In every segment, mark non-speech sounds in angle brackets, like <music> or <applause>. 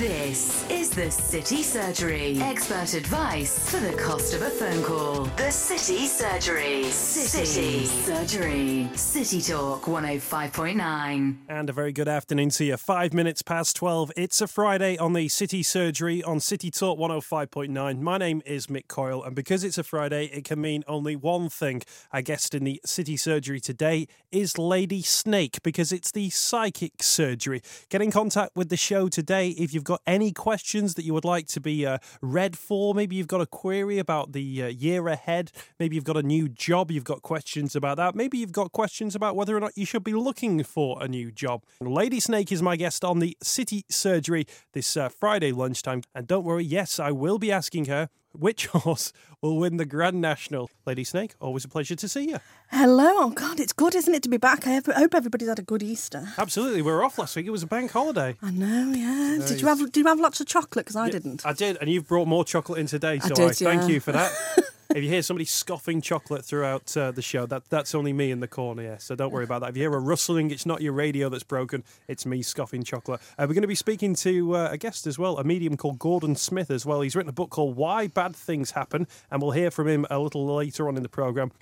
This is the City Surgery. Expert advice for the cost of a phone call. The City Surgery. City, Surgery. City Talk 105.9. And a very good afternoon to you. Five minutes past 12. It's a Friday on the City Surgery on City Talk 105.9. My name is Mick Coyle, and because it's a Friday, it can mean only one thing. Our guest in the City Surgery today is Lady Snake because it's the psychic surgery. Get in contact with the show today if you've got any questions that you would like to be uh, read for. Maybe you've got a query about the uh, year ahead. Maybe you've got a new job. You've got questions about that. Maybe you've got questions about whether or not you should be looking for a new job. Lady Snake is my guest on the City Surgery this uh, Friday lunchtime. And don't worry, yes, I will be asking her which <laughs> horse will win the Grand National. Lady Snake, always a pleasure to see you. Hello. Oh, God, it's good, isn't it, to be back? I hope everybody's had a good Easter. Absolutely, we were off last week. It was a bank holiday. I know, yeah. Did you have? Did you have lots of chocolate? Because I didn't. I did, and you've brought more chocolate in today, so I, did, thank yeah. you for that. <laughs> if you hear somebody scoffing chocolate throughout uh, the show, that that's only me in the corner, yeah. So don't worry about that. If you hear a rustling, it's not your radio that's broken. It's me scoffing chocolate. Uh, we're going to be speaking to uh, a guest as well, a medium called Gordon Smith as well. He's written a book called Why Bad Things Happen, and we'll hear from him a little later on in the program.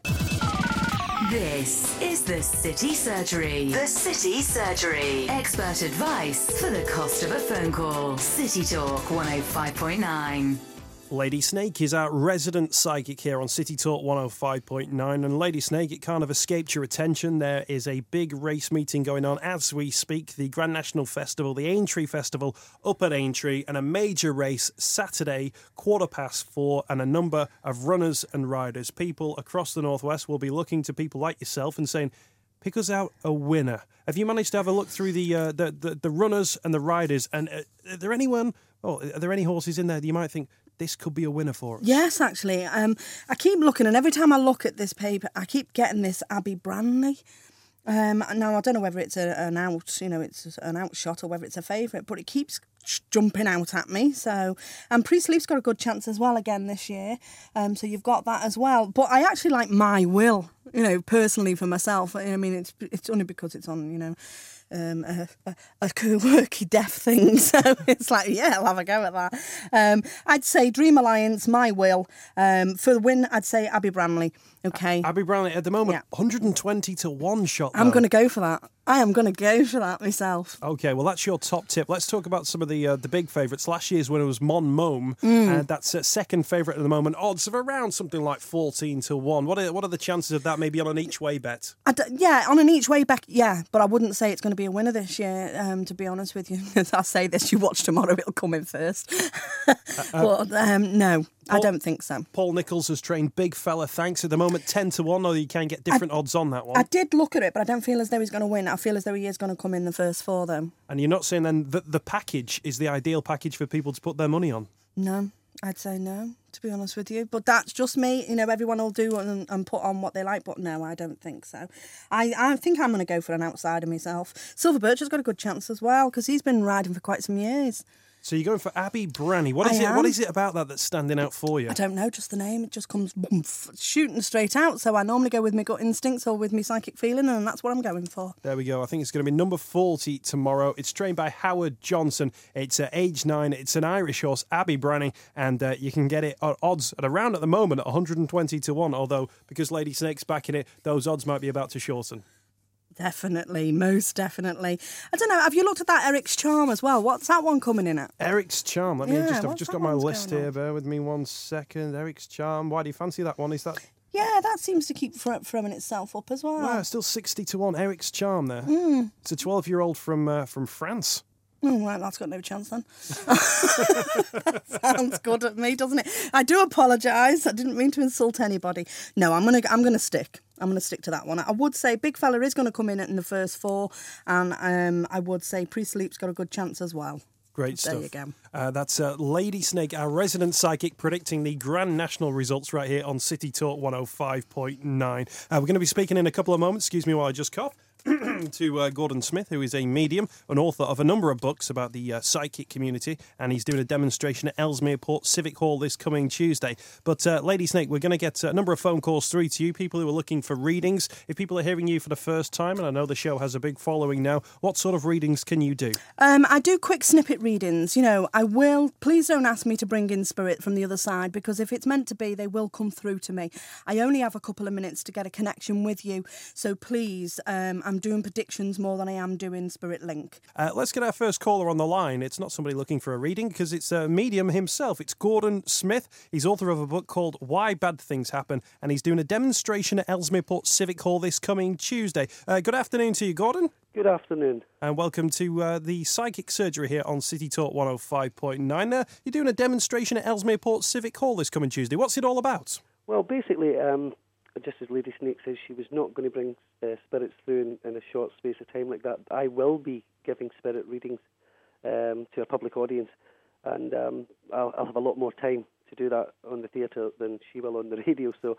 This is the City Surgery. The City Surgery. Expert advice for the cost of a phone call. City Talk 105.9. Lady Snake is our resident psychic here on City Talk 105.9. And Lady Snake, it kind of escaped your attention. There is a big race meeting going on as we speak. The Grand National Festival, the Aintree Festival up at Aintree, and a major race Saturday, quarter past four. And a number of runners and riders, people across the Northwest, will be looking to people like yourself and saying, Pick us out a winner. Have you managed to have a look through the uh, the, the, the runners and the riders? And uh, are there anyone? Oh, are there any horses in there that you might think this could be a winner for us? Yes, actually. Um, I keep looking, and every time I look at this paper, I keep getting this Abby Branley. Um, now I don't know whether it's a, an out, you know, it's an outshot or whether it's a favourite, but it keeps jumping out at me. So, and Priests Leap's got a good chance as well again this year. Um, so you've got that as well. But I actually like my will, you know, personally for myself. I mean, it's it's only because it's on, you know. Um, a, a, a quirky deaf thing, <laughs> so it's like, yeah, I'll have a go at that. Um, I'd say Dream Alliance, my will. Um, for the win, I'd say Abby Bramley. Okay, Abby Brownlee at the moment, Yeah. 120 to 1 shot. I'm though. going to go for that. I am going to go for that myself. Okay, well, that's your top tip. Let's talk about some of the uh, the big favourites. Last year's winner was Mon Mome, Mm. and that's uh, second favourite at the moment. Odds of around something like 14 to 1. What are, what are the chances of that maybe on an each way bet? I d- yeah, on an each way back, yeah, but I wouldn't say it's going to be a winner this year. Um, to be honest with you, <laughs> as I say this, you watch tomorrow, it'll come in first. <laughs> but um, no, I don't think so. Paul Nicholls has trained Big Fella, thanks. At the moment, 10 to 1, although you can get different odds on that one. I did look at it, but I don't feel as though he's going to win. I feel as though he is going to come in the first four, though. and you're not saying then that the package is the ideal package for people to put their money on? No, I'd say no, to be honest with you. But that's just me. You know, everyone will do and, and put on what they like, but no, I don't think so. I, I think I'm going to go for an outsider myself. Silver Birch has got a good chance as well because he's been riding for quite some years. So you're going for Abby Branny. What is I it? What am. is it about that that's standing out for you? I don't know, just the name. It just comes shooting straight out. So I normally go with my gut instincts or with my psychic feeling, and that's what I'm going for. There we go. I think it's going to be number 40 tomorrow. It's trained by Howard Johnson. It's uh, age nine. It's an Irish horse, Abbey Branny, and uh, you can get it at odds at around at the moment at 120 to 1. Although, because Lady Snake's backing it, those odds might be about to shorten. Definitely, most definitely. I don't know. Have you looked at that Eric's Charm as well? What's that one coming in at? Eric's Charm. Let me Yeah, just, I've just got my list here. on? Bear with me one second. Eric's Charm. Why do you fancy that one? Is that. Yeah, that seems to keep throwing itself up as well. Wow, still 60 to 1. Eric's Charm there. Hmm. It's a 12 year old from, uh, from France. Oh, right, that's got no chance then. <laughs> Sounds good at me, doesn't it? I do apologise. I didn't mean to insult anybody. No, I'm gonna I'm gonna stick. I'm gonna stick to that one. I would say Big Fella is gonna come in in the first four, and um, I would say Priests Leap's got a good chance as well. Great There stuff. you go. Uh, that's uh, Lady Snake, our resident psychic, predicting the Grand National results right here on City Talk 105.9. Uh, we're going to be speaking in a couple of moments. Excuse me while I just cough. <clears throat> to uh, Gordon Smith, who is a medium, an author of a number of books about the uh, psychic community, and he's doing a demonstration at Ellesmere Port Civic Hall this coming Tuesday. But, uh, Lady Snake, we're going to get a number of phone calls through to you, people who are looking for readings. If people are hearing you for the first time, and I know the show has a big following now, what sort of readings can you do? Um, I do quick snippet readings. You know, I will. Please don't ask me to bring in spirit from the other side because if it's meant to be, they will come through to me. I only have a couple of minutes to get a connection with you, so please, um, I'm doing predictions more than I am doing Spirit Link. Uh, let's get our first caller on the line. It's not somebody looking for a reading because it's a medium himself. It's Gordon Smith. He's author of a book called Why Bad Things Happen, and he's doing a demonstration at Ellesmere Port Civic Hall this coming Tuesday. Uh, good afternoon to you, Gordon. Good afternoon. And welcome to uh, the Psychic Surgery here on City Talk 105.9. Uh, you're doing a demonstration at Ellesmere Port Civic Hall this coming Tuesday. What's it all about? Well, basically, um, just as Lady Snake says, she was not going to bring uh, spirits through in, in, a short space of time like that. I will be giving spirit readings um, to a public audience, and um, I'll, I'll, have a lot more time to do that on the theatre than she will on the <laughs> radio. So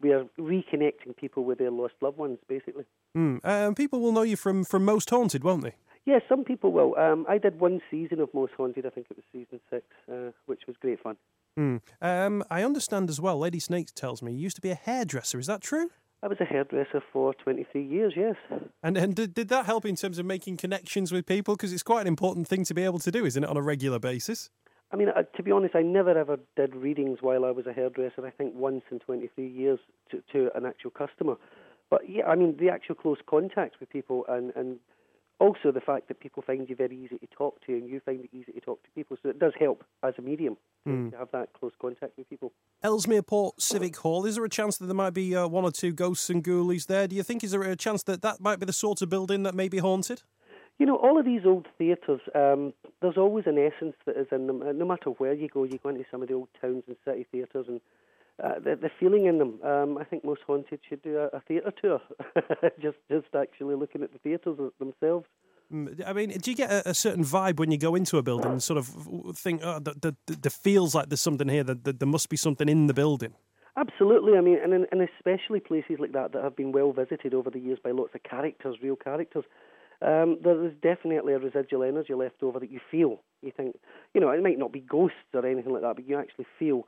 we are reconnecting people with their lost loved ones, basically. Mm. Um, people will know you from, from Most Haunted, won't they? Yes, yeah, some people will. Um, I did one season of Most Haunted. I think it was season six, uh, which was great fun. Mm. Um, I understand as well. Lady Snake tells me you used to be a hairdresser. Is that true? I was a hairdresser for 23 years, yes. And and did, did that help in terms of making connections with people? Because it's quite an important thing to be able to do, isn't it, on a regular basis? I mean, to be honest, I never ever did readings while I was a hairdresser. I think once in 23 years to, to an actual customer. But yeah, I mean, the actual close contact with people and, and also the fact that people find you very easy to talk to and you find it easy to talk to people. So it does help as a medium mm. to have that close contact with people. Ellesmere Port Civic Hall, is there a chance that there might be uh, one or two ghosts and ghoulies there? Do you think is there a chance that that might be the sort of building that may be haunted? You know, all of these old theatres, um, there's always an essence that is in them. Uh, no matter where you go, you go into some of the old towns and city theatres and uh, the, the feeling in them. Um, I think most haunted should do a, a theatre tour, <laughs> just just actually looking at the theatres themselves. Mm, I mean, do you get a, a, certain vibe when you go into a building and sort of think, oh, the, the, the feels like there's something here, that the, there must be something in the building? Absolutely. I mean, and, and especially places like that that have been well visited over the years by lots of characters, real characters. Um, there is definitely a residual energy left over that you feel. You think, you know, it might not be ghosts or anything like that, but you actually feel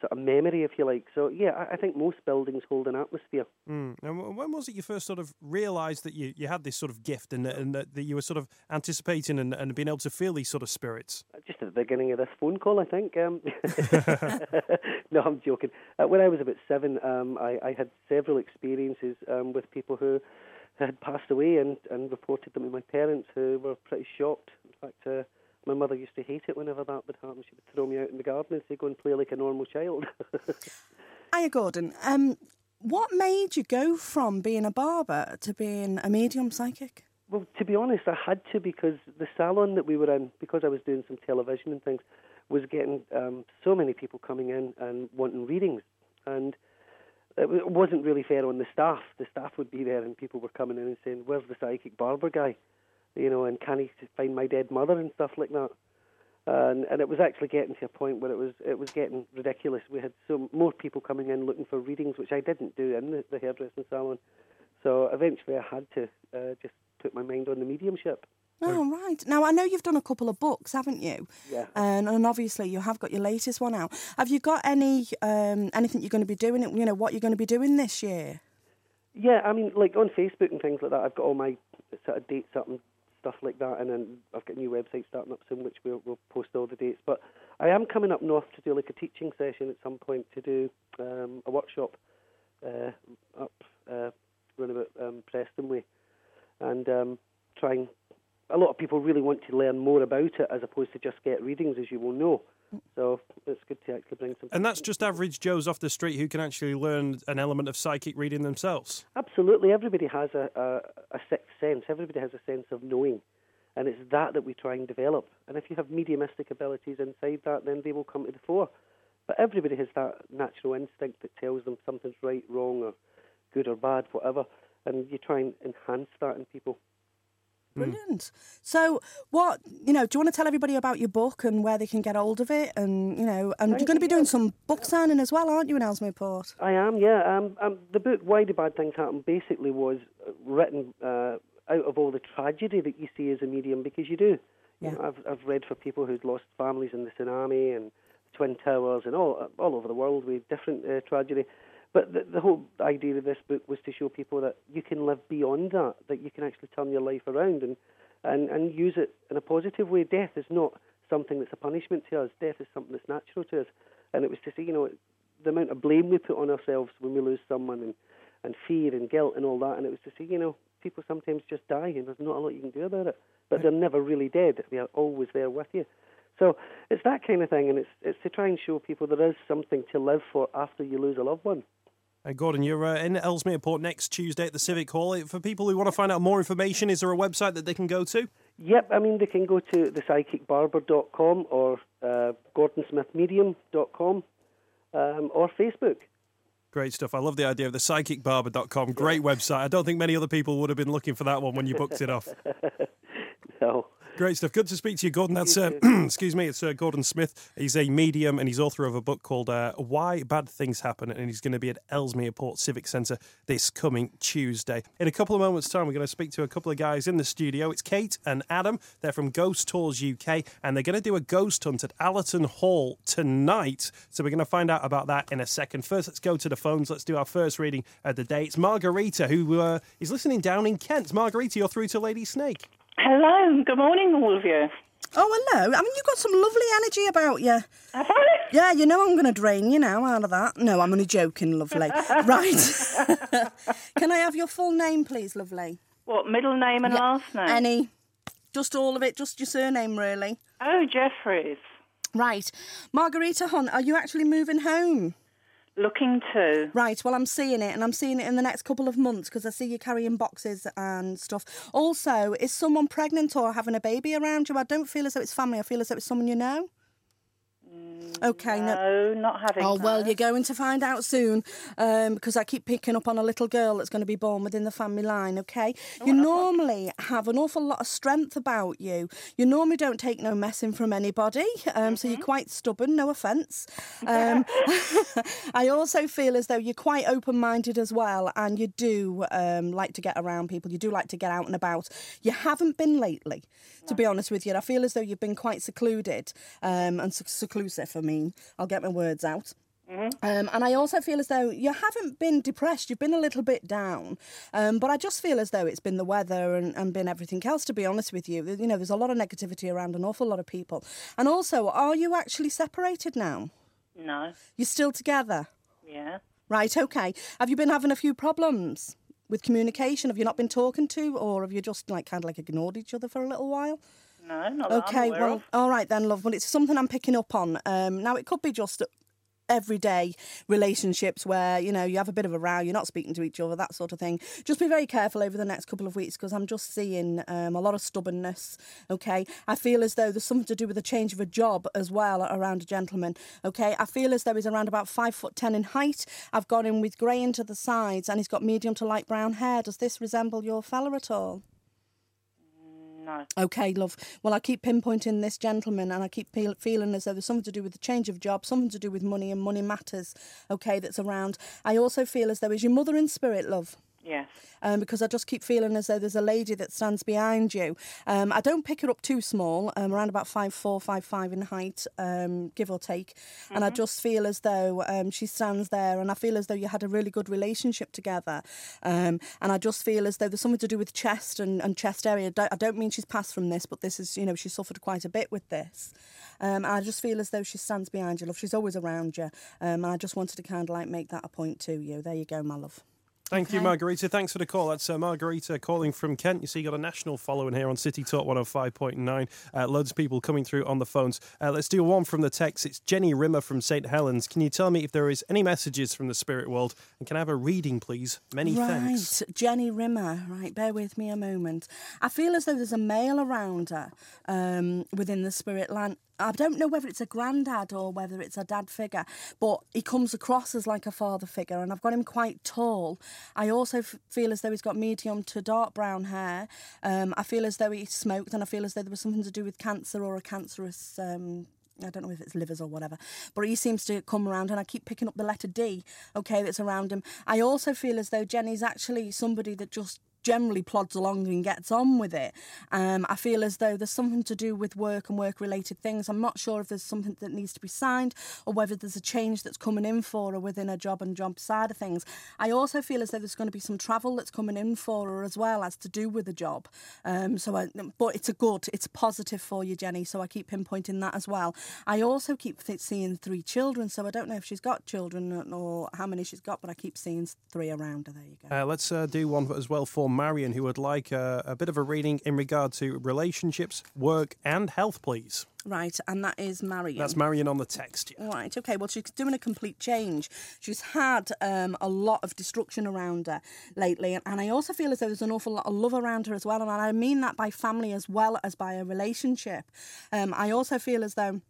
sort of memory, if you like. So yeah, I, I think most buildings hold an atmosphere. Mm. And when was it you first sort of realised that you, you had this sort of gift and, and that, that you were sort of anticipating and, and being able to feel these sort of spirits? Uh, just at the beginning of this phone call, I think. Um, <laughs> <laughs> no, I'm joking. Uh, when I was about seven, um, I, I, had several experiences um, with people who had passed away and, and reported them to my parents, who were pretty shocked. In fact. Uh, my mother used to hate it whenever that would happen. She would throw me out in the garden and say, "Go and play like a normal child." <laughs> Hiya, Gordon. Um, what made you go from being a barber to being a medium psychic? Well, to be honest, I had to because the salon that we were in, because I was doing some television and things, was getting um, so many people coming in and wanting readings, and it wasn't really fair on the staff. The staff would be there, and people were coming in and saying, "Where's the psychic barber guy?" You know, and can he find my dead mother and stuff like that. And and it was actually getting to a point where it was it was getting ridiculous. We had so more people coming in looking for readings, which I didn't do in the, the hairdressing salon. So eventually, I had to uh, just put my mind on the mediumship. Oh right. Now I know you've done a couple of books, haven't you? Yeah. And and obviously you have got your latest one out. Have you got any um, anything you're going to be doing? You know what you're going to be doing this year? Yeah, I mean, like on Facebook and things like that, I've got all my sort of dates up and stuff like that. And then I've got a new website starting up soon, which we'll, we'll post all the dates. But I am coming up north to do like a teaching session at some point to do um, a workshop uh, up uh, around about um, Preston Way, and um, trying. A lot of people really want to learn more about it as opposed to just get readings, as you will know. So it's good to actually bring some. And that's just average Joes off the street who can actually learn an element of psychic reading themselves. Absolutely, everybody has a, a, a sixth sense. Everybody has a sense of knowing, and it's that that we try and develop. And if you have mediumistic abilities inside that, then they will come to the fore. But everybody has that natural instinct that tells them something's right, wrong, or good or bad, whatever. And you try and enhance that in people. Brilliant. So, what you know? Do you want to tell everybody about your book and where they can get hold of it? And you know, and you're going to be doing some book signing as well, aren't you, in Port? I am, yeah. Um, um, the book Why Do Bad Things Happen basically was written uh, out of all the tragedy that you see as a medium because you do. Yeah. You know, I've I've read for people who'd lost families in the tsunami and Twin Towers and all all over the world with different uh, tragedy. But the, the whole idea of this book was to show people that you can live beyond that, that you can actually turn your life around and, and, and use it in a positive way. Death is not something that's a punishment to us. Death is something that's natural to us. And it was to say, you know, the amount of blame we put on ourselves when we lose someone and, and fear and guilt and all that. And it was to say, you know, people sometimes just die and there's not a lot you can do about it. But they're never really dead. They are always there with you. So it's that kind of thing, and it's it's to try and show people there is something to live for after you lose a loved one. Uh, Gordon, you're uh, in Ellesmere Port next Tuesday at the Civic Hall. For people who want to find out more information, is there a website that they can go to? Yep, I mean, they can go to thepsychicbarber.com or uh, gordonsmithmedium.com um, or Facebook. Great stuff. I love the idea of the psychicbarber.com. Great website. I don't think many other people would have been looking for that one when you booked it off. <laughs> So, Great stuff. Good to speak to you, Gordon. That's uh, <clears throat> excuse me. It's uh, Gordon Smith. He's a medium and he's author of a book called uh, "Why Bad Things Happen," and he's going to be at Ellesmere Port Civic Centre this coming Tuesday. In a couple of moments' time, we're going to speak to a couple of guys in the studio. It's Kate and Adam. They're from Ghost Tours UK, and they're going to do a ghost hunt at Allerton Hall tonight. So we're going to find out about that in a second. First, let's go to the phones. Let's do our first reading of the day. It's Margarita who uh, is listening down in Kent. Margarita, you're through to Lady Snake. Hello, good morning, all of you. Oh, hello. I mean, you've got some lovely energy about you. Have I? Yeah, you know I'm going to drain you now out of that. No, I'm only joking, lovely. <laughs> right. <laughs> Can I have your full name, please, lovely? What, middle name and last name? Any. Just all of it, just your surname, really. Oh, Jeffries. Right. Margarita Hunt, are you actually moving home? Looking to. Right, well, I'm seeing it, and I'm seeing it in the next couple of months because I see you carrying boxes and stuff. Also, is someone pregnant or having a baby around you? I don't feel as though it's family, I feel as though it's someone you know. Okay, no. No, not having. Oh, well, you're going to find out soon um, because I keep picking up on a little girl that's going to be born within the family line, okay? You normally have an awful lot of strength about you. You normally don't take no messing from anybody, um, so you're quite stubborn, no offence. Um, <laughs> <laughs> I also feel as though you're quite open minded as well, and you do um, like to get around people. You do like to get out and about. You haven't been lately, to be honest with you. I feel as though you've been quite secluded um, and sec- seclusive. I mean, I'll get my words out. Um, and I also feel as though you haven't been depressed. You've been a little bit down. Um, but I just feel as though it's been the weather and, and been everything else, to be honest with you. You know, there's a lot of negativity around an awful lot of people. And also, are you actually separated now? No. You're still together? Yeah. Right, okay. Have you been having a few problems with communication? Have you not been talking to, or have you just like kind of like ignored each other for a little while? No, not Okay, well, of. all right then, love. Well, it's something I'm picking up on. Um, now, it could be just everyday relationships where you know you have a bit of a row, you're not speaking to each other, that sort of thing. Just be very careful over the next couple of weeks because I'm just seeing um, a lot of stubbornness. Okay, I feel as though there's something to do with the change of a job as well around a gentleman. Okay, I feel as though he's around about five foot ten in height. I've got him with grey into the sides and he's got medium to light brown hair. Does this resemble your fella at all? No. Okay, love. Well, I keep pinpointing this gentleman and I keep feel, feeling as though there's something to do with the change of job, something to do with money and money matters, okay, that's around. I also feel as though, is your mother in spirit, love? Yes. Um, because I just keep feeling as though there's a lady that stands behind you. Um, I don't pick her up too small, um, around about five four, five five in height, um, give or take. And I just feel as though um, she stands there, and I feel as though you had a really good relationship together. Um, and I just feel as though there's something to do with chest and, and chest area. I don't, mean she's passed from this, but this is, you know, she suffered quite a bit with this. Um, I just feel as though she stands behind you, love. She's always around you. Um, and I just wanted to kind of like make that a point to you. There you go, my love. Thank you, Margarita. Thanks for the call. That's uh, Margarita calling from Kent. You see, you got a national following here on City Talk 105.9. Uh, loads of people coming through on the phones. Uh, let's do one from the text. It's Jenny Rimmer from St. Helens. Can you tell me if there is any messages from the spirit world? And can I have a reading, please? Many right, thanks. Jenny Rimmer. Right, bear with me a moment. I feel as though there's a male around her um, within the spirit land. I don't know whether it's a granddad or whether it's a dad figure, but he comes across as like a father figure, and I've got him quite tall. I also f- feel as though he's got medium to dark brown hair. Um, I feel as though he smoked, and I feel as though there was something to do with cancer or a cancerous. Um, I don't know if it's livers or whatever, but he seems to come around, and I keep picking up the letter D, okay, that's around him. I also feel as though Jenny's actually somebody that just generally plods along and gets on with it. Um, I feel as though there's something to do with work and work related things. I'm not sure if there's something that needs to be signed or whether there's a change that's coming in for her within her job and job side of things. I also feel as though there's going to be some travel that's coming in for her as well as to do with the job. Um, so, I, but it's a good, it's positive for you, Jenny. So I keep pinpointing that as well. I also keep seeing three children. So I don't know if she's got children or how many she's got, but I keep seeing three around her. There you go. Uh, let's uh, do one as well for Marion, who would like uh, a bit of a reading in regard to relationships, work, and health, please. Right, and that is Marion. That's Marion on the text. Yeah. Right, okay. Well, she's doing a complete change. She's had um, a lot of destruction around her lately, and, and I also feel as though there's an awful lot of love around her as well, and I mean that by family as well as by a relationship. Um, I also feel as though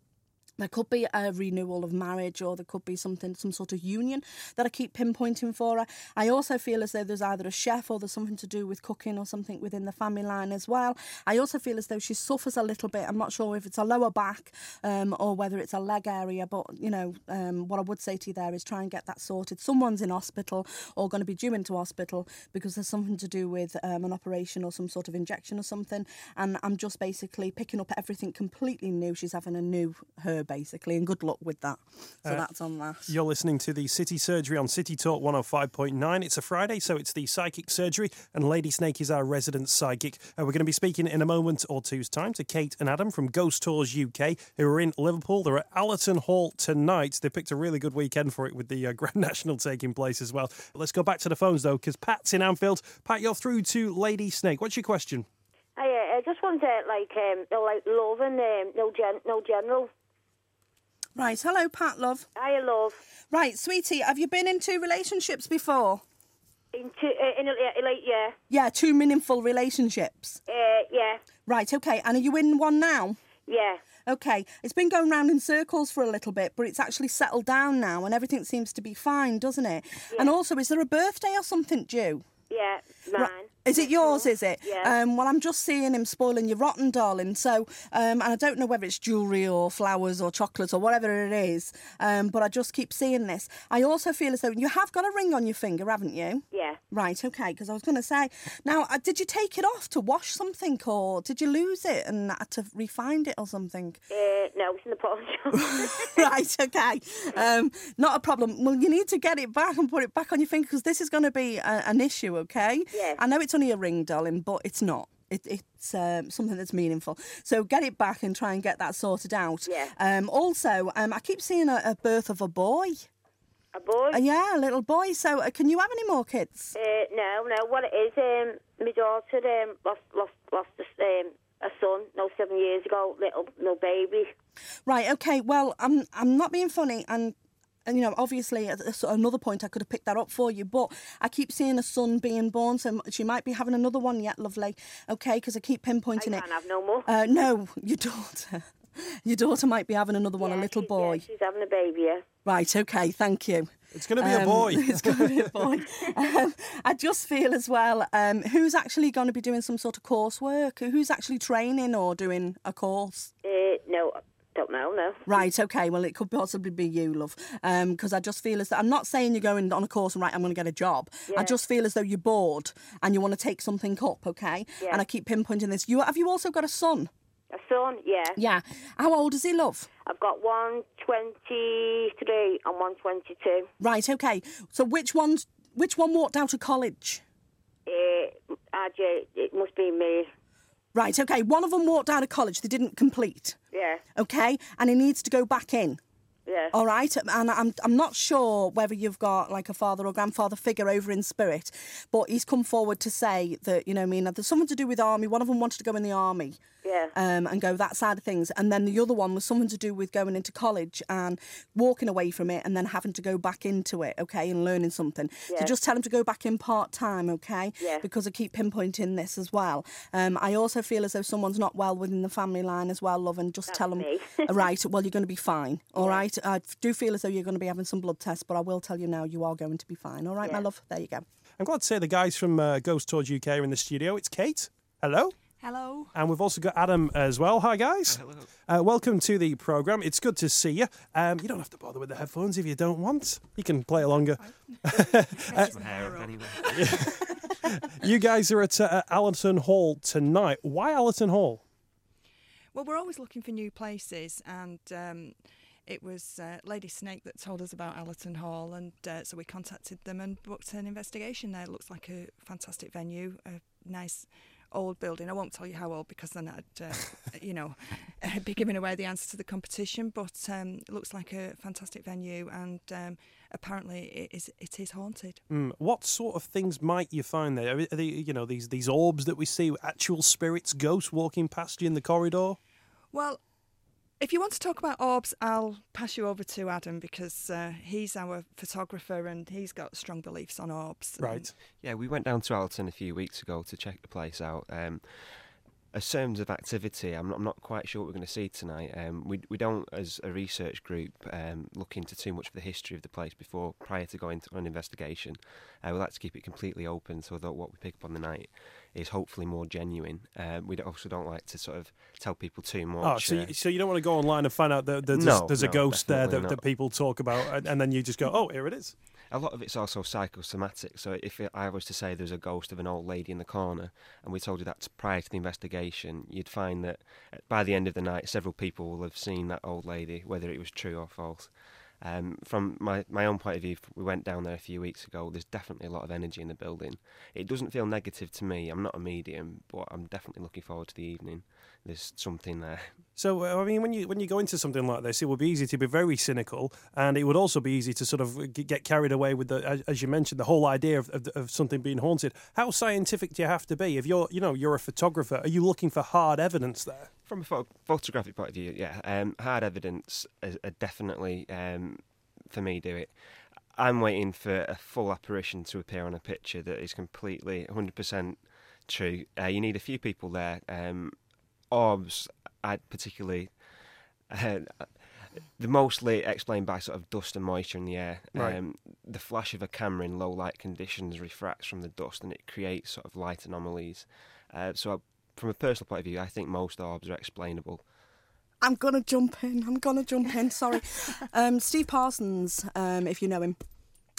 there could be a renewal of marriage or there could be something some sort of union that I keep pinpointing for her. I also feel as though there's either a chef or there's something to do with cooking or something within the family line as well. I also feel as though she suffers a little bit. I'm not sure if it's a lower back um, or whether it's a leg area, but you know um, what I would say to you there is try and get that sorted. Someone's in hospital or going to be due into hospital because there's something to do with um, an operation or some sort of injection or something. And I'm just basically picking up everything completely new. She's having a new herb basically, and good luck with that. So Uh, that's on that. You're listening to the City Surgery on City Talk 105.9. It's a Friday, so it's the psychic surgery, and Lady Snake is our resident psychic. Uh, we're going to be speaking in a moment or two's time to Kate and Adam from Ghost Tours UK, who are in Liverpool. They're at Allerton Hall tonight. They picked a really good weekend for it with the uh, <laughs> Grand National taking place as well. Let's go back to the phones though, because Pat's in Anfield. Pat, you're through to Lady Snake. What's your question? I, uh, I just want to like um, like love and um, no gen no general. Right, hello, Pat, love. I love Right, sweetie, have you been in two relationships before? into uh, in a, like yeah Yeah, two meaningful relationships. uh, yeah Right, okay, and are you in one now? yeah Okay, it's been going round in circles for a little bit, but it's actually settled down now and everything seems to be fine, doesn't it? Yeah. And also, is there a birthday or something due? yeah mine. Is it yours, is it? Yeah. Um, well, I'm just seeing him spoiling your rotten, darling. So, um, and I don't know whether it's jewellery or flowers or chocolates or whatever it is, um, but I just keep seeing this. I also feel as though you have got a ring on your finger, haven't you? Yeah. Right, okay, because I was going to say, now, uh, did you take it off to wash something or did you lose it and had to refind it or something? Uh, no, it's in the pawn <laughs> shop. right, okay. <laughs> Um, not a problem. Well, you need to get it back and put it back on your finger because this is going to be a, an issue, okay? Yeah. I know it's only a ring, darling, but it's not. It, it's um, something that's meaningful. So get it back and try and get that sorted out. Yeah. Um, also, um, I keep seeing a, a birth of a boy. a boy. Uh, yeah, a little boy. So uh, can you have any more kids? Uh, no, no. What it is, um, my daughter um, lost lost lost a, um, a son. No, seven years ago. Little no baby. Right. Okay. Well, I'm I'm not being funny, and and you know, obviously, at at another point I could have picked that up for you, but I keep seeing a son being born, so she might be having another one yet, lovely. Okay, because I keep I pinpointing can't it. have no more. Uh, no, <laughs> your daughter. <laughs> Your daughter might be having another one, a little she's- boy. Yeah, she's having a baby. Yeah. Right, okay, thank you. It's going to be a Um, boy. <laughs> it's going to be a boy. Um, I just feel as well, um, who's actually going to be doing some sort of coursework? Who's actually training or doing a course? Uh, no, don't know. No. Right, okay, well, it could possibly be you, love. Because I just feel as though, I'm not saying you're going on a course and right, I'm going to get a job. Yeah. I just feel as though you're bored and you want to take something up, okay? Yeah. And I keep pinpointing this. You Have you also got a son? A son. Yeah. Yeah. How old is he, love? I've got one twenty-three and one twenty-two. Right, okay. So which one's which one walked out of college? Uh, RJ, it must be me. Right, okay. One of them walked out of college. They didn't complete. Yeah. Okay, and he needs to go back in. Yeah. All right, and I'm I'm not sure whether you've got like a father or grandfather figure over in spirit, but he's come forward to say that you know, what I mean, there's something to do with army. One of them wanted to go in the army. Yeah. Yeah. um, and go that side of things. And then the other one was something to do with going into college and walking away from it and then having to go back into it, okay, and learning something. So just tell him to go back in part time, okay? Yeah. Because I keep pinpointing this as well. Um, I also feel as though someone's not well within the family line as well, love, and just That's tell them, me. <laughs> right, well, you're going to be fine, all right? I do feel as though you're going to be having some blood tests, but I will tell you now, you are going to be fine, all right, my love? There you go. I'm glad to say the guys from uh, Ghost Tours UK are in the studio. It's Kate. Hello. Hello. And we've also got Adam as well. Hi, guys. Hello. Uh, welcome to the programme. It's good to see you. Um, you don't have to bother with the headphones if you don't want. You can play along. my hair up anyway. <laughs> You guys are at uh, Allerton Hall tonight. Why Allerton Hall? Well, we're always looking for new places, and um, it was uh, Lady Snake that told us about Allerton Hall, and uh, so we contacted them and booked an investigation there. It looks like a fantastic venue, a nice old building. I won't tell you how old because then I'd, uh, <laughs> you know, be giving away the answer to the competition. But um, it looks like a fantastic venue, and um, apparently it is it is haunted. Mm, what sort of things might you find there? Are they, you know, these these orbs that we see, actual spirits, ghosts walking past you in the corridor? Well, if you want to talk about orbs, I'll pass you over to Adam because uh, he's our photographer and he's got strong beliefs on orbs. Right. Yeah, we went down to Allerton a few weeks ago to check the place out. Um, as terms of activity, I'm not, I'm not quite sure what we're going to see tonight. Um, we we don't, as a research group, um, look into too much of the history of the place before prior to going to an investigation. Uh, we like to keep it completely open so that what we pick up on the night is hopefully more genuine. Um, we also don't like to sort of tell people too much. Oh, so uh, you, so you don't want to go online and find out that, that there's, No, there's a ghost there that, that people talk about, and, and then you just go, oh, here it is. a lot of it's also psychosomatic. So if I was to say there's a ghost of an old lady in the corner, and we told you that prior to the investigation, you'd find that uh, by the end of the night, several people will have seen that old lady, whether it was true or false. Um, from my, my own point of view, we went down there a few weeks ago. There's definitely a lot of energy in the building. It doesn't feel negative to me. I'm not a medium, but I'm definitely looking forward to the evening. There's something there. So uh, I mean, when you when you go into something like this, it would be easy to be very cynical, and it would also be easy to sort of get carried away with the, as, you mentioned, the whole idea of, of, of something being haunted. How scientific do you have to be? If you're, you know, you're a photographer, are you looking for hard evidence there? From a pho- photographic point of view, yeah, um, hard evidence are, are definitely um, for me do it. I'm waiting for a full apparition to appear on a picture that is completely 100% true. Uh, you need a few people there. Um, orbs, I particularly. <laughs> Uh, they're mostly explained by sort of dust and moisture in the air. Right. Um, the flash of a camera in low light conditions refracts from the dust and it creates sort of light anomalies. Uh, so, from a personal point of view, I think most orbs are explainable. I'm gonna jump in. I'm gonna jump in. Sorry, <laughs> um, Steve Parsons. Um, if you know him,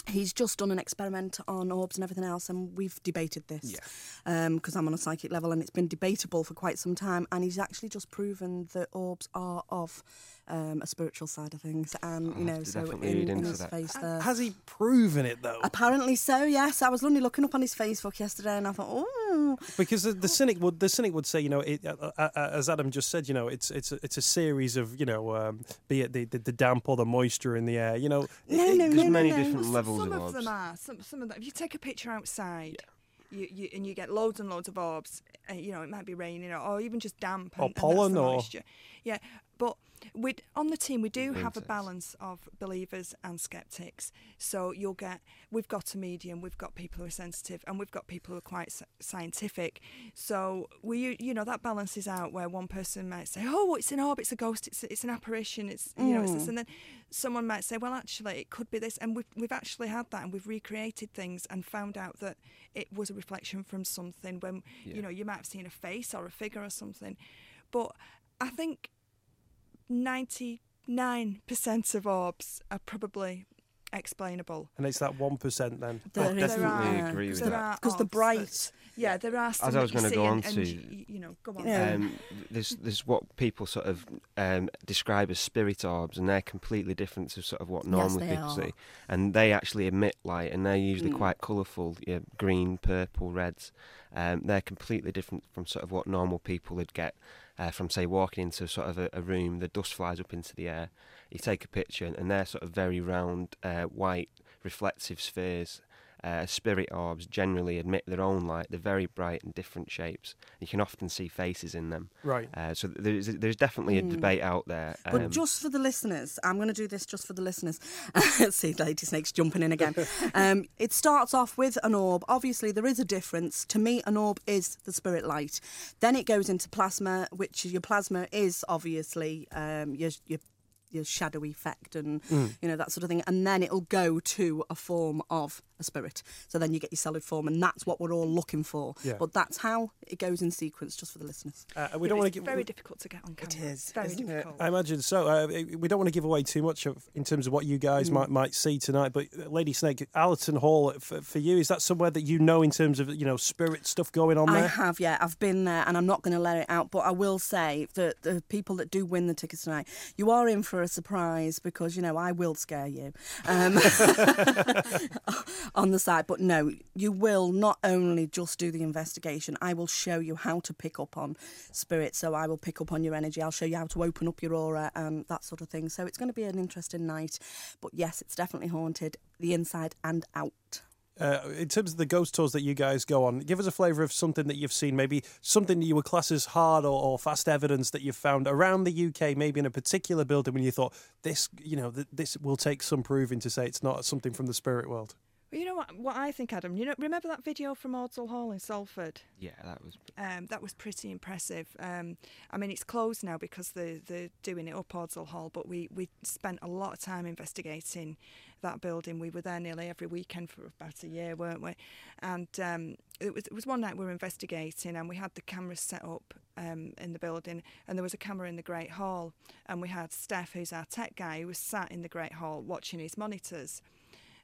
he's just done an experiment on orbs and everything else, and we've debated this because I'm on a psychic level, and it's been debatable for quite some time. And he's actually just proven that orbs are of um, a spiritual side of things, and you I'll know, so definitely in, in his that. face there. Has he proven it though? Apparently so. Yes, I was only looking up on his Facebook yesterday, and I thought, oh, Because the, the cynic would the cynic would say, you know, it, uh, uh, uh, as Adam just said, you know, it's it's a, it's a series of, you know, um, be it the, the, the damp or the moisture in the air, you know. no, it- no, There's no, no, many no. different Well, levels some of of orbs. them are. Some, some of them. If you take a picture outside, you, you, and you get loads and loads of orbs, uh, you know, it might be raining or, or even just damp. Or and, and that's pollen the or- moisture. Yeah, but we on the team we do have a balance of believers and skeptics. So you'll get we've got a medium, we've got people who are sensitive, and we've got people who are quite scientific. So we you know that balances out where one person might say, "Oh, it's an orb, it's a ghost, it's it's an apparition, it's you know, it's this," mm. and then someone might say, "Well, actually, it could be this," and we've we've actually had that, and we've recreated things and found out that it was a reflection from something. When Yeah. you know you might have seen a face or a figure or something, but I think ninety nine percent of orbs are probably explainable. And it's that one percent then. There I is- definitely yeah. agree with there that. because the orbs bright. that- yeah, there are. Some As I was going to go on and, to- y- you know, go on. Yeah. Um, there's there's what people sort of um, describe as spirit orbs, and they're completely different to sort of what Yes, normally they people are. see. And they actually emit light, and they're usually Mm. quite colourful, yeah, green, purple, reds. Um, they're completely different from sort of what normal people would get uh, from, say, walking into sort of a, a room. The dust flies up into the air. You take a picture, and they're sort of very round, uh, white, reflective spheres. Uh, spirit orbs generally emit their own light. They're very bright and different shapes. You can often see faces in them. Right. Uh, so there's there's definitely a debate out there. But um, just for the listeners, I'm going to do this just for the listeners. <laughs> See, Lady Snake's jumping in again. <laughs> um, it starts off with an orb. Obviously, there is a difference. To me, an orb is the spirit light. Then it goes into plasma, which your plasma is obviously um, your, your your shadowy effect and Mm. you know that sort of thing and then it'll go to a form of a spirit so then you get your solid form and that's what we're all looking for Yeah. but that's how it goes in sequence just for the listeners Uh, we Yeah, don't want it's to give. very difficult to get on camera. is, very isn't it? difficult. I imagine so. Uh, we don't want to give away too much of in terms of what you guys Mm. might might see tonight. But uh, Lady Snake, Allerton Hall for, for you is that somewhere that you know in terms of you know spirit stuff going on there? I have, yeah. I've been there and I'm not going to let it out. But I will say that the people that do win the tickets tonight, you are in for a surprise because, you know, I will scare you um, <laughs> <laughs> on the side. But no, you will not only just do the investigation, I will show you how to pick up on spirit. So I will pick up on your energy. I'll show you how to open up your aura and that sort of thing. So it's going to be an interesting night. But yes, it's definitely haunted, the inside and out. Uh, in terms of the ghost tours that you guys go on, give us a flavour of something that you've seen, maybe something that you would class as hard or, or fast evidence that you've found around the UK, maybe in a particular building when you thought this, you know, th- this will take some proving to say it's not something from the spirit world. Well, you know what? What I think, Adam. You know, remember that video from Ordsall Hall in Salford? yeah, that was Um, that was pretty impressive. Um, I mean, it's closed now because they're, they're doing it up Ordsall Hall, but we, we spent a lot of time investigating that building. We were there nearly every weekend for about a year, weren't we? And um, it, was, it was one night we were investigating and we had the cameras set up um, in the building and there was a camera in the Great Hall and we had Steph, who's our tech guy, who was sat in the Great Hall watching his monitors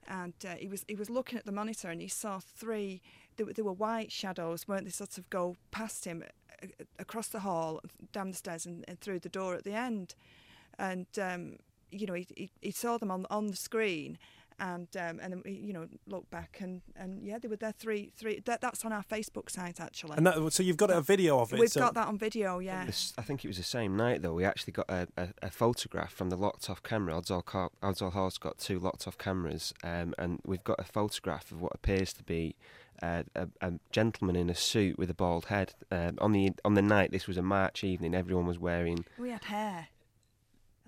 and uh, he was he was looking at the monitor and he saw three there, were- there were white shadows weren't they sort of go past him uh, across the hall down the stairs and, and through the door at the end. And um, you know he, he, he saw them on on the screen and um, and then he, you know looked back and, and yeah they were there three three that, that's on our Facebook site actually And that, so you've got a video of it. we've so- got that on video yeah I think it was the same night though. We actually got a, a, a photograph from the locked off camera. Ordsall, Car- Ordsall Hall's got two locked off cameras, um, and we've got a photograph of what appears to be uh, a, a gentleman in a suit with a bald head. Um, on the on the night, this was a March evening. Everyone was wearing. we had hair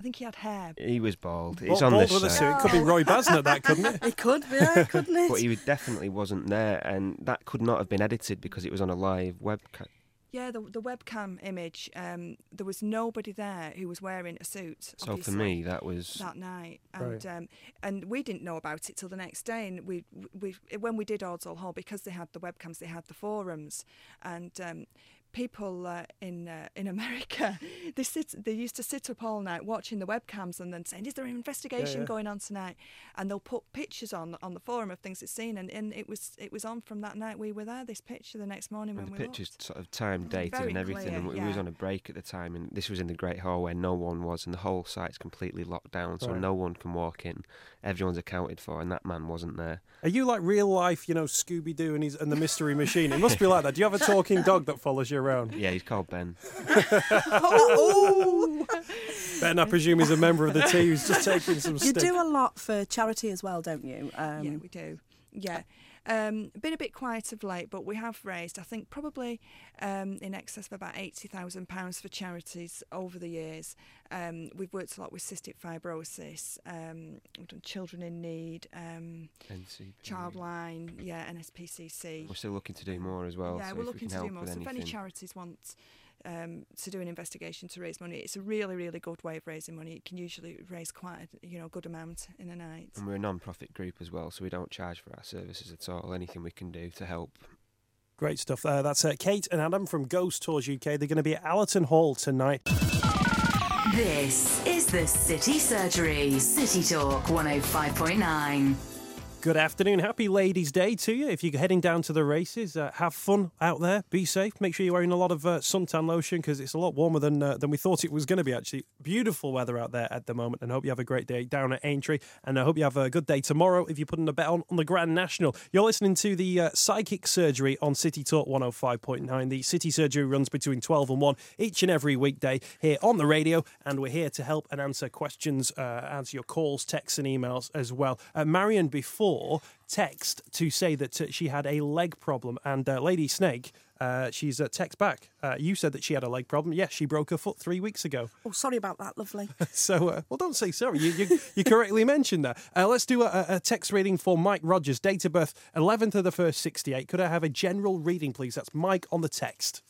I think he had hair He was bald. Bald- It's on bald the with a site. suit. It could be Roy Basnett, that couldn't it? <laughs> It could be, yeah, couldn't it? But he definitely wasn't there, and that could not have been edited because it was on a live webcam. Yeah, the the webcam image. Um, there was nobody there who was wearing a suit. So for me, that was that night, and Right. um, and we didn't know about it till the next day. And we we when we did Ordsall Hall because they had the webcams, they had the forums, and um, people uh, in uh, in <laughs> America they sit they used to sit up all night watching the webcams and then saying, "Is there an investigation yeah. going on tonight?" And they'll put pictures on on the forum of things they've seen, and, and it was it was on from that night we were there. This picture the next morning And when the we pictures looked. sort of time dated and everything. clear, and we we was on a break at the time, and this was in the Great Hall where no one was, and the whole site's completely locked down, so Right. no one can walk in. Everyone's accounted for, and that man wasn't there. Are you like real life, you know, Scooby Doo and, his, and the Mystery Machine? It must be like that. Do you have a talking dog that follows you around? Yeah, he's called Ben. <laughs> oh, Ben, I presume, is a member of the team who's just taking some you stick. do a lot for charity as well, don't you? Um, yeah, we do. Yeah. Um, been a bit quiet of late, but we have raised, I think, probably um, in excess of about eighty thousand pounds for charities over the years. Um, we've worked a lot with cystic fibrosis, um, we've done children in need, um. Childline, yeah, NSPCC. We're still looking to do more as well. yeah, so we're looking to do more. So if any charities want um, to do an investigation to raise money, it's a really, really good way of raising money. It can usually raise quite a you know good amount in a night. And we're a non-profit group as well, so we don't charge for our services at all. Anything we can do to help. Great stuff. Uh, that's uh, Kate and Adam from Ghost Tours UK. They're going to be at Allerton Hall tonight. This is the City Surgery, City Talk 105.9. Good afternoon. Happy Ladies' Day to you. If you're heading down to the races, uh, have fun out there. Be safe. Make sure you're wearing a lot of uh, suntan lotion because it's a lot warmer than uh, than we thought it was going to be. Actually, beautiful weather out there at the moment. And hope you have a great day down at Aintree. And I hope you have a good day tomorrow if you're putting a bet on on the Grand National. You're listening to the uh, Psychic Surgery on City Talk 105.9. The City Surgery runs between 12 and 1 each and every weekday here on the radio. And we're here to help and answer questions, uh, answer your calls, texts, and emails as well. Uh, Marion, before before text to say that uh, she had a leg problem, and uh, Lady Snake. Uh, she's uh, text back. Uh, you said that she had a leg problem. Yes, she broke her foot three weeks ago. Oh, sorry about that, lovely. <laughs> So, uh, well, don't say sorry. You, you, you correctly mentioned that. Uh, let's do a, a text reading for Mike Rogers. Date of birth, 11th of the 1st, 68. Could I have a general reading, please? That's Mike on the text.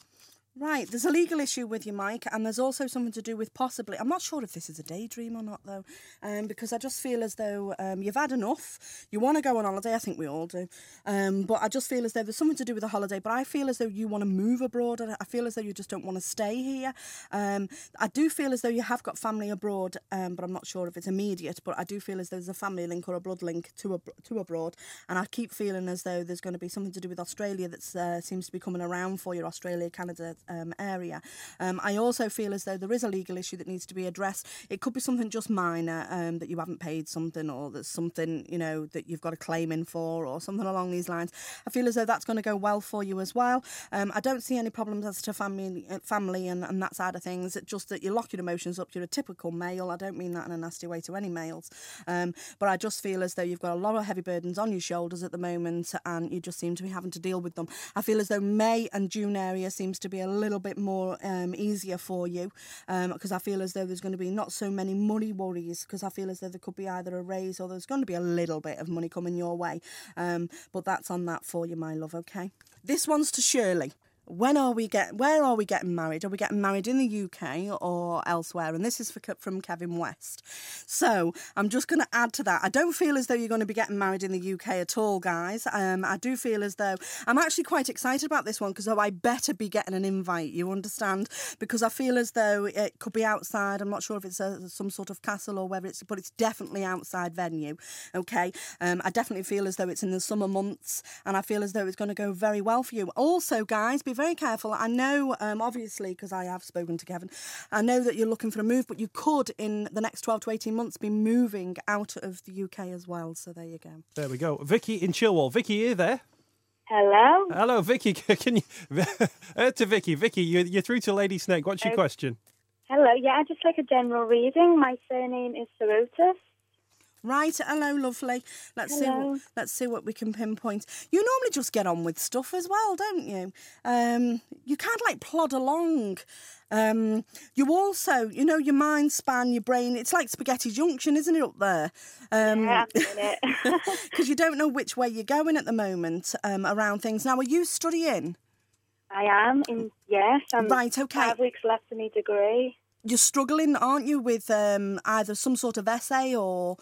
Right, there's a legal issue with you, Mike, and there's also something to do with possibly. I'm not sure if this is a daydream or not, though, um, because I just feel as though um, you've had enough. You want to go on holiday, I think we all do, um, but I just feel as though there's something to do with the holiday. But I feel as though you want to move abroad. and I feel as though you just don't want to stay here. Um, I do feel as though you have got family abroad, um, but I'm not sure if it's immediate. But I do feel as though there's a family link or a blood link to ab- to abroad, and I keep feeling as though there's going to be something to do with Australia that uh, seems to be coming around for your Australia Canada um, area. Um, I also feel as though there is a legal issue that needs to be addressed. It could be something just minor um, that you haven't paid something, or there's something you know that you've got a claim in for, or something along these lines. I feel as though that's going to go well for you as well. Um, I don't see any problems as to family, uh, family and, and that side of things. It's just that you lock your emotions up. You're a typical male. I don't mean that in a nasty way to any males, um, but I just feel as though you've got a lot of heavy burdens on your shoulders at the moment, and you just seem to be having to deal with them. I feel as though May and June area seems to be a little bit more um, easier for you because I feel as though there's going to be not so many money worries because I feel as though there could be either a raise or there's going to be a little bit of money coming your way. Um, but that's on that for you, my love. Okay. This one's to Shirley. When are we get? Where are we getting married? Are we getting married in the UK or elsewhere? And this is for, from Kevin West. So I'm just going to add to that. I don't feel as though you're going to be getting married in the UK at all, guys. Um, I do feel as though I'm actually quite excited about this one because oh, I better be getting an invite. You understand? Because I feel as though it could be outside. I'm not sure if it's a, some sort of castle or whether it's, but it's definitely outside venue. Okay. Um, I definitely feel as though it's in the summer months, and I feel as though it's going to go very well for you. Also, guys, be very careful. I know, um, obviously, because I have spoken to Kevin, I know that you're looking for a move, but you could in the next 12 to 18 months be moving out of the UK as well. So there you go. There we go. Vicky in Childwall. Vicky, you there? Hello. Hello, Vicky. <laughs> Can you <laughs> uh, to Vicky? Vicky, you're, you're through to Lady Snake. What's your question? Hello. Yeah, I just like a general reading. My surname is Sarotis. Right, hello, lovely. Let's see. Hello. What, let's see what we can pinpoint. You normally just get on with stuff as well, don't you? Um, you can't like plod along. Um, you also, you know, your mind span, your brain. It's like spaghetti junction, isn't it, up there? Um, Yeah, in because <laughs> <laughs> you don't know which way you're going at the moment um, around things. Now, are you studying? I am in. Yes, I'm. Right, okay. Five weeks left to my degree. You're struggling, aren't you, with um, either some sort of essay or.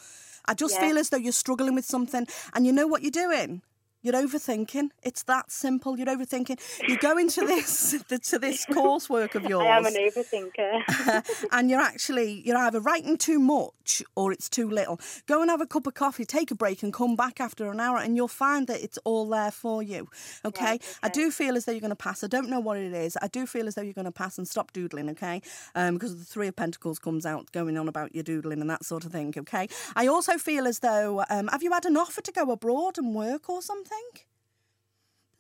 I just Yeah. feel as though you're struggling with something, and you know what you're doing. You're overthinking. It's that simple. You're overthinking. You go into this <laughs> to this coursework of yours. I am an overthinker. <laughs> and you're actually you're either writing too much or it's too little. Go and have a cup of coffee, take a break, and come back after an hour, and you'll find that it's all there for you. Okay. Right, I do feel as though you're going to pass. I don't know what it is. I do feel as though you're going to pass and stop doodling. Okay, um, because the Three of Pentacles comes out going on about your doodling and that sort of thing. Okay. I also feel as though um, have you had an offer to go abroad and work or something?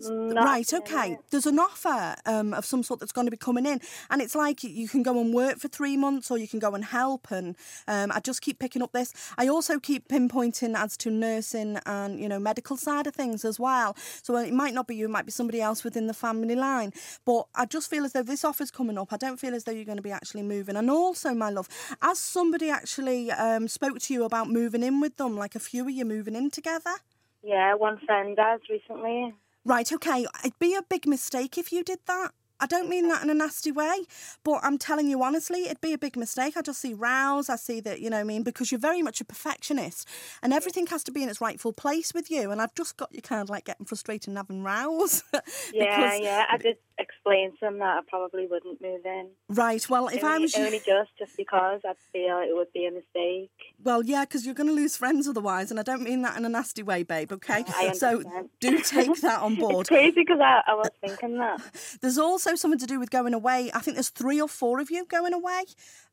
Not right, okay. There's an offer um, of some sort that's going to be coming in, and it's like you can go and work for three months, or you can go and help. And um, I just keep picking up this. I also keep pinpointing as to nursing and you know medical side of things as well. So it might not be you, it might be somebody else within the family line. But I just feel as though this offer's coming up. I don't feel as though you're going to be actually moving. And also, my love, as somebody actually um, spoke to you about moving in with them, like a few of you moving in together. Yeah, one friend has recently. Right, okay. It'd be a big mistake if you did that. I don't mean that in a nasty way, but I'm telling you honestly, it'd be a big mistake. I just see rows. I see that, you know what I mean? Because you're very much a perfectionist and everything has to be in its rightful place with you. And I've just got you kind of like getting frustrated and having rows. <laughs> Yeah, Because- yeah. I did explain to him that I probably wouldn't move in. Right, well, if I only, was you. only just just because I feel it would be a mistake. Well, yeah, because you're going to lose friends otherwise. And I don't mean that in a nasty way, babe, okay? I So understand. do take that on <laughs> board. It's crazy because I, I was thinking that. <laughs> There's also something to do with going away. I think there's three or four of you going away,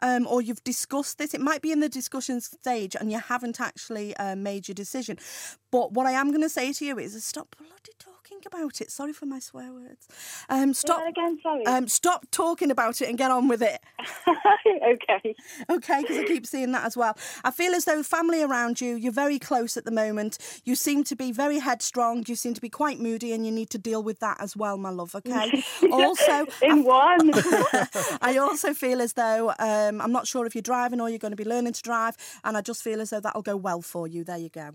um, or you've discussed this. It might be in the discussion stage and you haven't actually uh, made your decision. But what I am going to say to you is stop bloody talking talking about it. Sorry for my swear words. Um, stop again, sorry. Um, stop talking about it and get on with it. <laughs> okay. Okay, because I keep seeing that as well. I feel as though family around you, you're very close at the moment. You seem to be very headstrong. You seem to be quite moody, and you need to deal with that as well, my love. Okay. <laughs> also, In one. <laughs> I also feel as though um, I'm not sure if you're driving or you're going to be learning to drive, and I just feel as though that'll go well for you. There you go.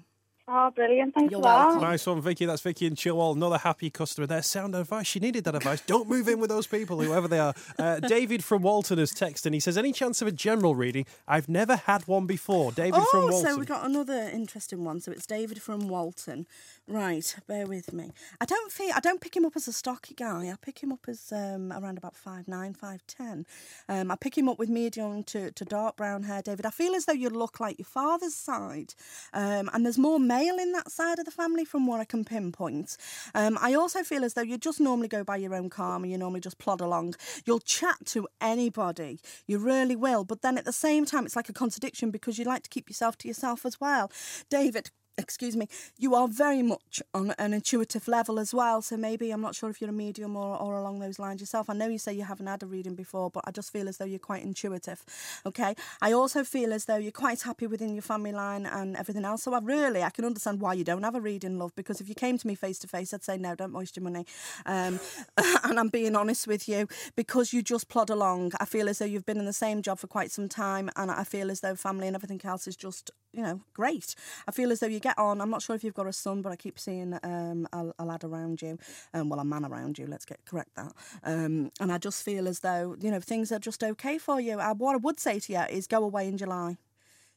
Oh, brilliant. Thanks You're for that. welcome. Nice one, Vicky. That's Vicky and Childwall. Another happy customer there. Sound advice. She needed that advice. Don't move in with those people, whoever they are. Uh, <laughs> David from Walton has texted and he says, Any chance of a general reading? I've never had one before. David from Oh, Walton. so we got another interesting one. So it's David from Walton. Right, bear with me. I don't feel I don't pick him up as a stocky guy. I pick him up as um, around about five nine, five ten. Um, I pick him up with medium to, to dark brown hair. David, I feel as though you look like your father's side, um, and there's more male in that side of the family from what I can pinpoint. Um, I also feel as though you just normally go by your own calm and you normally just plod along. You'll chat to anybody, you really will. But then at the same time, it's like a contradiction because you like to keep yourself to yourself as well. David, excuse me, you are very much on an intuitive level as well. So maybe I'm not sure if you're a medium or, or along those lines yourself. I know you say you haven't had a reading before, but I just feel as though you're quite intuitive. Okay. I also feel as though you're quite happy within your family line and everything else. So I really I can understand why you don't have a reading, love, because if you came to me face to face, I'd say no, don't waste your money. Um, <laughs> and I'm being honest with you because you just plod along. I feel as though you've been in the same job for quite some time, and I feel as though family and everything else is just you know great. I feel as though you get on. I'm not sure if you've got a son, but I keep seeing um, a, a lad around you, um, well, a man around you. Let's get correct that. Um, and I just feel as though you know things are just okay for you. I, what I would say to you is go away in July.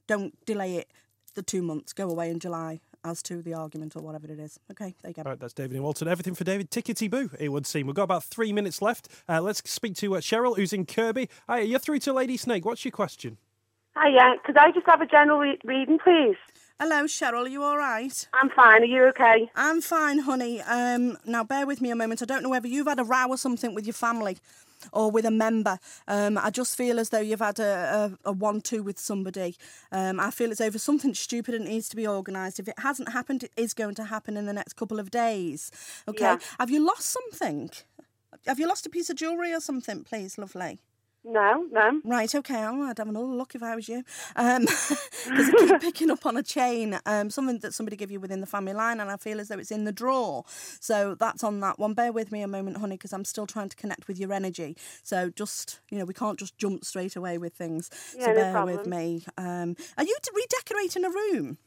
Don't delay it the two months. Go away in July. As to the argument or whatever it is. Okay, there you go. All right, that's David in Walton. Everything for David. Tickety boo, it would seem. We've got about three minutes left. Uh, let's speak to uh, Cheryl, who's in Kirkby. Hi, you're through to Lady Snake. What's your question? Hiya, could I just have a general re- reading, please? Hello, Cheryl. Are you all right? I'm fine. Are you okay? I'm fine, honey. Um, now, bear with me a moment. I don't know whether you've had a row or something with your family or with a member. Um, I just feel as though you've had a, a, a one-two with somebody. Um, I feel it's over something stupid and needs to be organised. If it hasn't happened, it is going to happen in the next couple of days. Okay. Yeah. Have you lost something? Have you lost a piece of jewellery or something, please, lovely? No, no. Right, okay. Oh, I'd have another look if I was you. <laughs> Because I keep <laughs> picking up on a chain, um, something that somebody gave you within the family line, and I feel as though it's in the drawer. So that's on that one. Bear with me a moment, honey, because I'm still trying to connect with your energy. So just, you know, we can't just jump straight away with things. Yeah, so no bear with problem. me. Um, are you redecorating a room?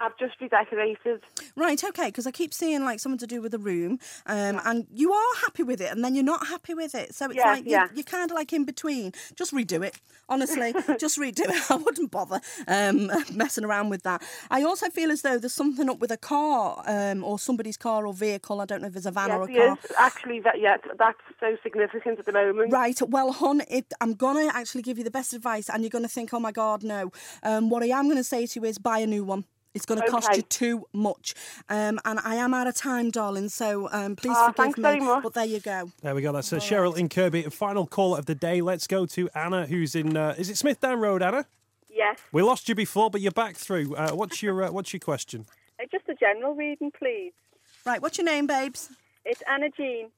I've just redecorated. Right, okay, because I keep seeing like something to do with the room, um, and you are happy with it, and then you're not happy with it. So it's Yeah, like you're, yeah. you're kind of like in between. Just redo it, honestly. <laughs> just redo it. <laughs> I wouldn't bother um, <laughs> messing around with that. I also feel as though there's something up with a car um, or somebody's car or vehicle. I don't know if it's a van yes, or a car. is. Actually, that, yeah, that's so significant at the moment. Right. Well, hon, it, I'm going to actually give you the best advice, and you're going to think, oh my God, no. Um, what I am going to say to you is buy a new one. It's going to cost you too much. Um, and I am out of time, darling, so um, please Ah, forgive me. very much. But there you go. There we go. That's uh, Cheryl in Kirkby. Final call of the day. Let's go to Anna, who's in. Uh, is it Smithdown Road, Anna? Yes, We lost you before, but you're back through. Uh, what's your uh, What's your question? Uh, just a general reading, please. Right, what's your name, babes? It's Anna Jean.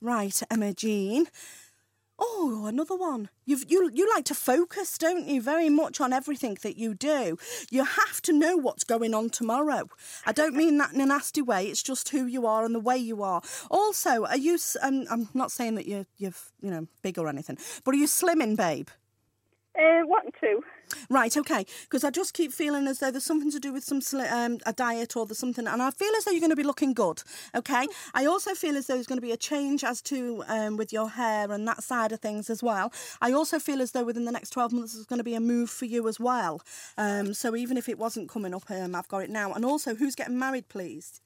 Right, Emma Jean. Oh, another one. You've, you you like to focus, don't you? Very much on everything that you do. You have to know what's going on tomorrow. I don't mean that in a nasty way. It's just who you are and the way you are. Also, are you? Um, I'm not saying that you're you're you know big or anything, but are you slimming, babe? Uh, one, two. Right, okay. Because I just keep feeling as though there's something to do with some um, a diet or there's something, and I feel as though you're going to be looking good. Okay. I also feel as though there's going to be a change as to um, with your hair and that side of things as well. I also feel as though within the next 12 months there's going to be a move for you as well. Um, so even if it wasn't coming up, um, I've got it now. And also, who's getting married, please?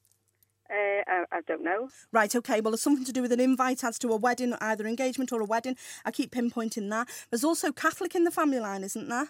Uh, I, I don't know. Right, okay. Well, there's something to do with an invite as to a wedding, either engagement or a wedding. I keep pinpointing that. There's also Catholic in the family line, isn't there?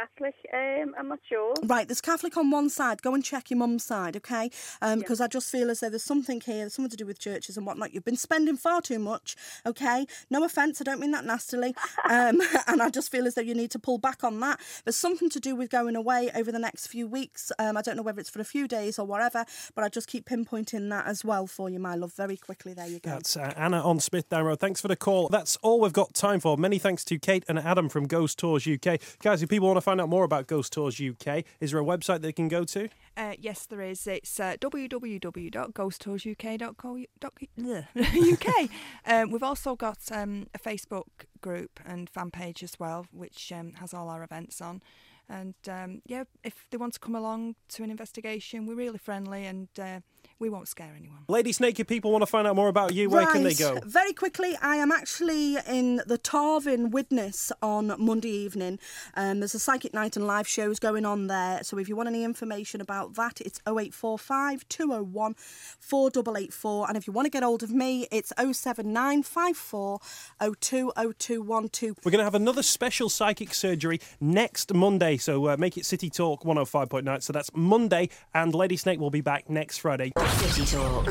Catholic. Um, I'm not sure. Right, there's Catholic on one side. Go and check your mum's side, okay? Um, Because I just feel as though there's something here, there's something to do with churches and whatnot. You've been spending far too much, okay? No offence, I don't mean that nastily. <laughs> Um, <laughs> and I just feel as though you need to pull back on that. There's something to do with going away over the next few weeks. Um, I don't know whether it's for a few days or whatever, but I just keep pinpointing that as well for you, my love. Very quickly, there you go. That's uh, Anna on Smithdown Road. Thanks for the call. That's all we've got time for. Many thanks to Kate and Adam from Ghost Tours UK. Guys, if people want to find out more about Ghost Tours UK, is there a website they can go to? Uh, yes, there is. It's uh, www.ghosttoursuk.co.uk. <laughs> <laughs> um, we've also got um, a Facebook group and fan page as well, which um, has all our events on. And um, yeah, if they want to come along to an investigation, we're really friendly and uh, we won't scare anyone. Lady Snake, if people want to find out more about you, where can they go? Very quickly, I am actually in the Tarvin Widnes on Monday evening. Um, there's a psychic night and live shows going on there. So if you want any information about that, it's 0845 201 4884. And if you want to get hold of me, it's 07954 020212. We're going to have another special psychic surgery next Monday, so uh, make it City Talk 105.9. So that's Monday, and Lady Snake will be back next Friday. City Talk.